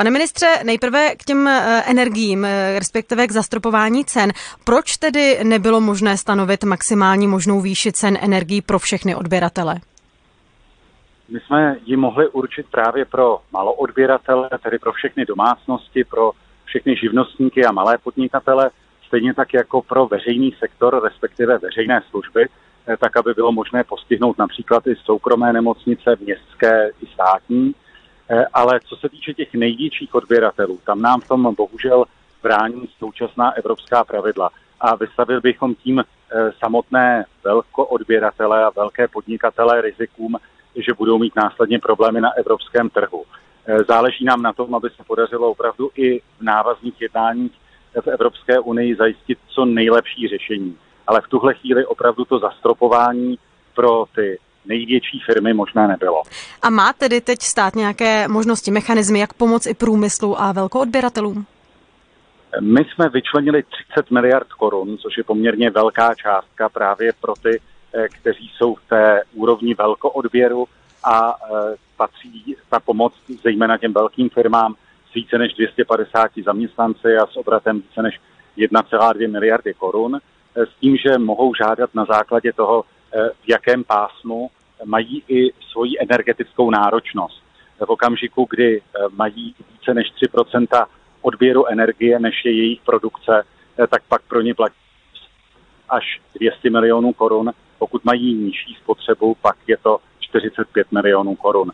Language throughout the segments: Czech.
Pane ministře, nejprve k těm eh, energiím, eh, respektive k zastropování cen. Proč tedy nebylo možné stanovit maximální možnou výši cen energií pro všechny odběratele? My jsme ji mohli určit právě pro maloodběratele, tedy pro všechny domácnosti, pro všechny živnostníky a malé podnikatele, stejně tak jako pro veřejný sektor, respektive veřejné služby, eh, tak aby bylo možné postihnout například i soukromé nemocnice, městské i státní. Eh, ale co se týče těch největších odběratelů, tam nám v tom bohužel brání současná evropská pravidla. A vystavil bychom tím eh, samotné velkoodběratele a velké podnikatele rizikům, že budou mít následně problémy na evropském trhu. Eh, záleží nám na tom, aby se podařilo opravdu i v návazných jednáních v Evropské unii zajistit co nejlepší řešení. Ale v tuhle chvíli opravdu to zastropování pro ty největší firmy možná nebylo. A má tedy teď stát nějaké možnosti, mechanismy, jak pomoci i průmyslu a velkoodběratelům? My jsme vyčlenili 30 miliard korun, což je poměrně velká částka právě pro ty, eh, kteří jsou v té úrovni velkoodběru a eh, patří ta pomoc zejména těm velkým firmám s více než 250 zaměstnanci a s obratem více než 1,2 miliardy korun, eh, s tím, že mohou žádat na základě toho, v jakém pásmu mají i svoji energetickou náročnost. V okamžiku, kdy eh, mají více než 3% odběru energie, než je jejich produkce, eh, tak pak pro ně platí až 200 milionů korun. Pokud mají nižší spotřebu, pak je to 45 milionů korun.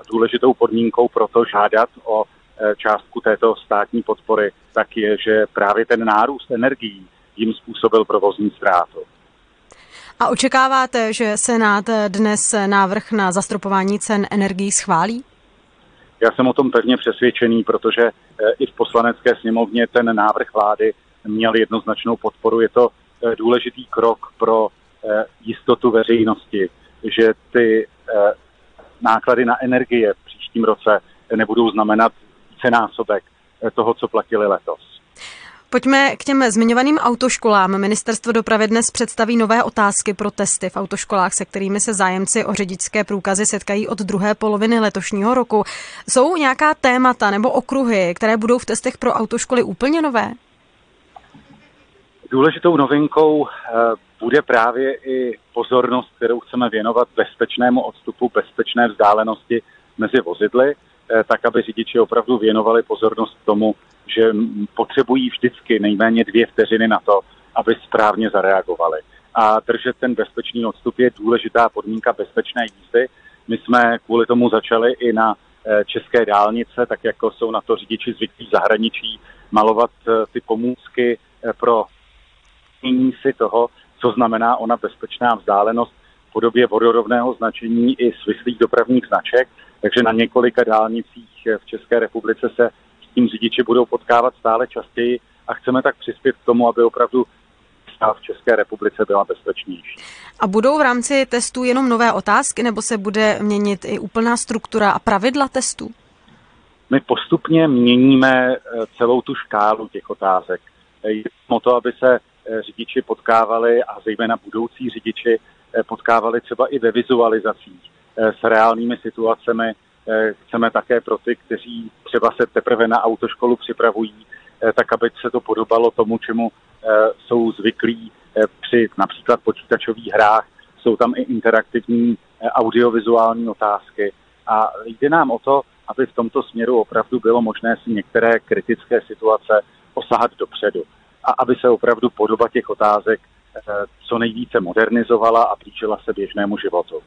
A důležitou podmínkou pro to žádat o eh, částku této státní podpory, tak je, že právě ten nárůst energií jim způsobil provozní ztrátu. A očekáváte, že Senát dnes návrh na zastropování cen energií schválí? Já jsem o tom pevně přesvědčený, protože eh, i v poslanecké sněmovně ten návrh vlády měl jednoznačnou podporu. Je to eh, důležitý krok pro eh, jistotu veřejnosti, že ty náklady na energie v příštím roce nebudou znamenat vícenásobek toho, co platili letos. Pojďme k těm zmiňovaným autoškolám. Ministerstvo dopravy dnes představí nové otázky pro testy v autoškolách, se kterými se zájemci o řidičské průkazy setkají od druhé poloviny letošního roku. Jsou nějaká témata nebo okruhy, které budou v testech pro autoškoly úplně nové? Důležitou novinkou eh, bude právě i pozornost, kterou chceme věnovat bezpečnému odstupu, bezpečné vzdálenosti mezi vozidly, eh, tak aby řidiči opravdu věnovali pozornost tomu, že potřebují vždycky nejméně dvě vteřiny na to, aby správně zareagovali. A držet ten bezpečný odstup je důležitá podmínka bezpečné jízdy. My jsme kvůli tomu začali i na eh, české dálnice, tak jako jsou na to řidiči zvyklí v zahraničí, malovat eh, ty pomůcky eh, pro si toho, co znamená ona bezpečná vzdálenost v podobě vodorovného značení i svislých dopravních značek. Takže na několika dálnicích v České republice se tím řidiči budou potkávat stále častěji a chceme tak přispět k tomu, aby opravdu v České republice byla bezpečnější. A budou v rámci testů jenom nové otázky, nebo se bude měnit i úplná struktura a pravidla testů? My postupně měníme eh, celou tu škálu těch otázek. Je o to, aby se eh, řidiči potkávali a zejména budoucí řidiči eh, potkávali třeba i ve vizualizacích s reálnými situacemi, Eh, chceme také pro ty, kteří třeba se teprve na autoškolu připravují, eh, tak aby se to podobalo tomu, čemu eh, jsou zvyklí při například počítačových hrách. Jsou tam i interaktivní audiovizuální otázky. A jde nám o to, aby v tomto směru opravdu bylo možné si některé kritické situace posahat dopředu. A aby se opravdu podoba těch otázek co nejvíce modernizovala a blížila se běžnému životu.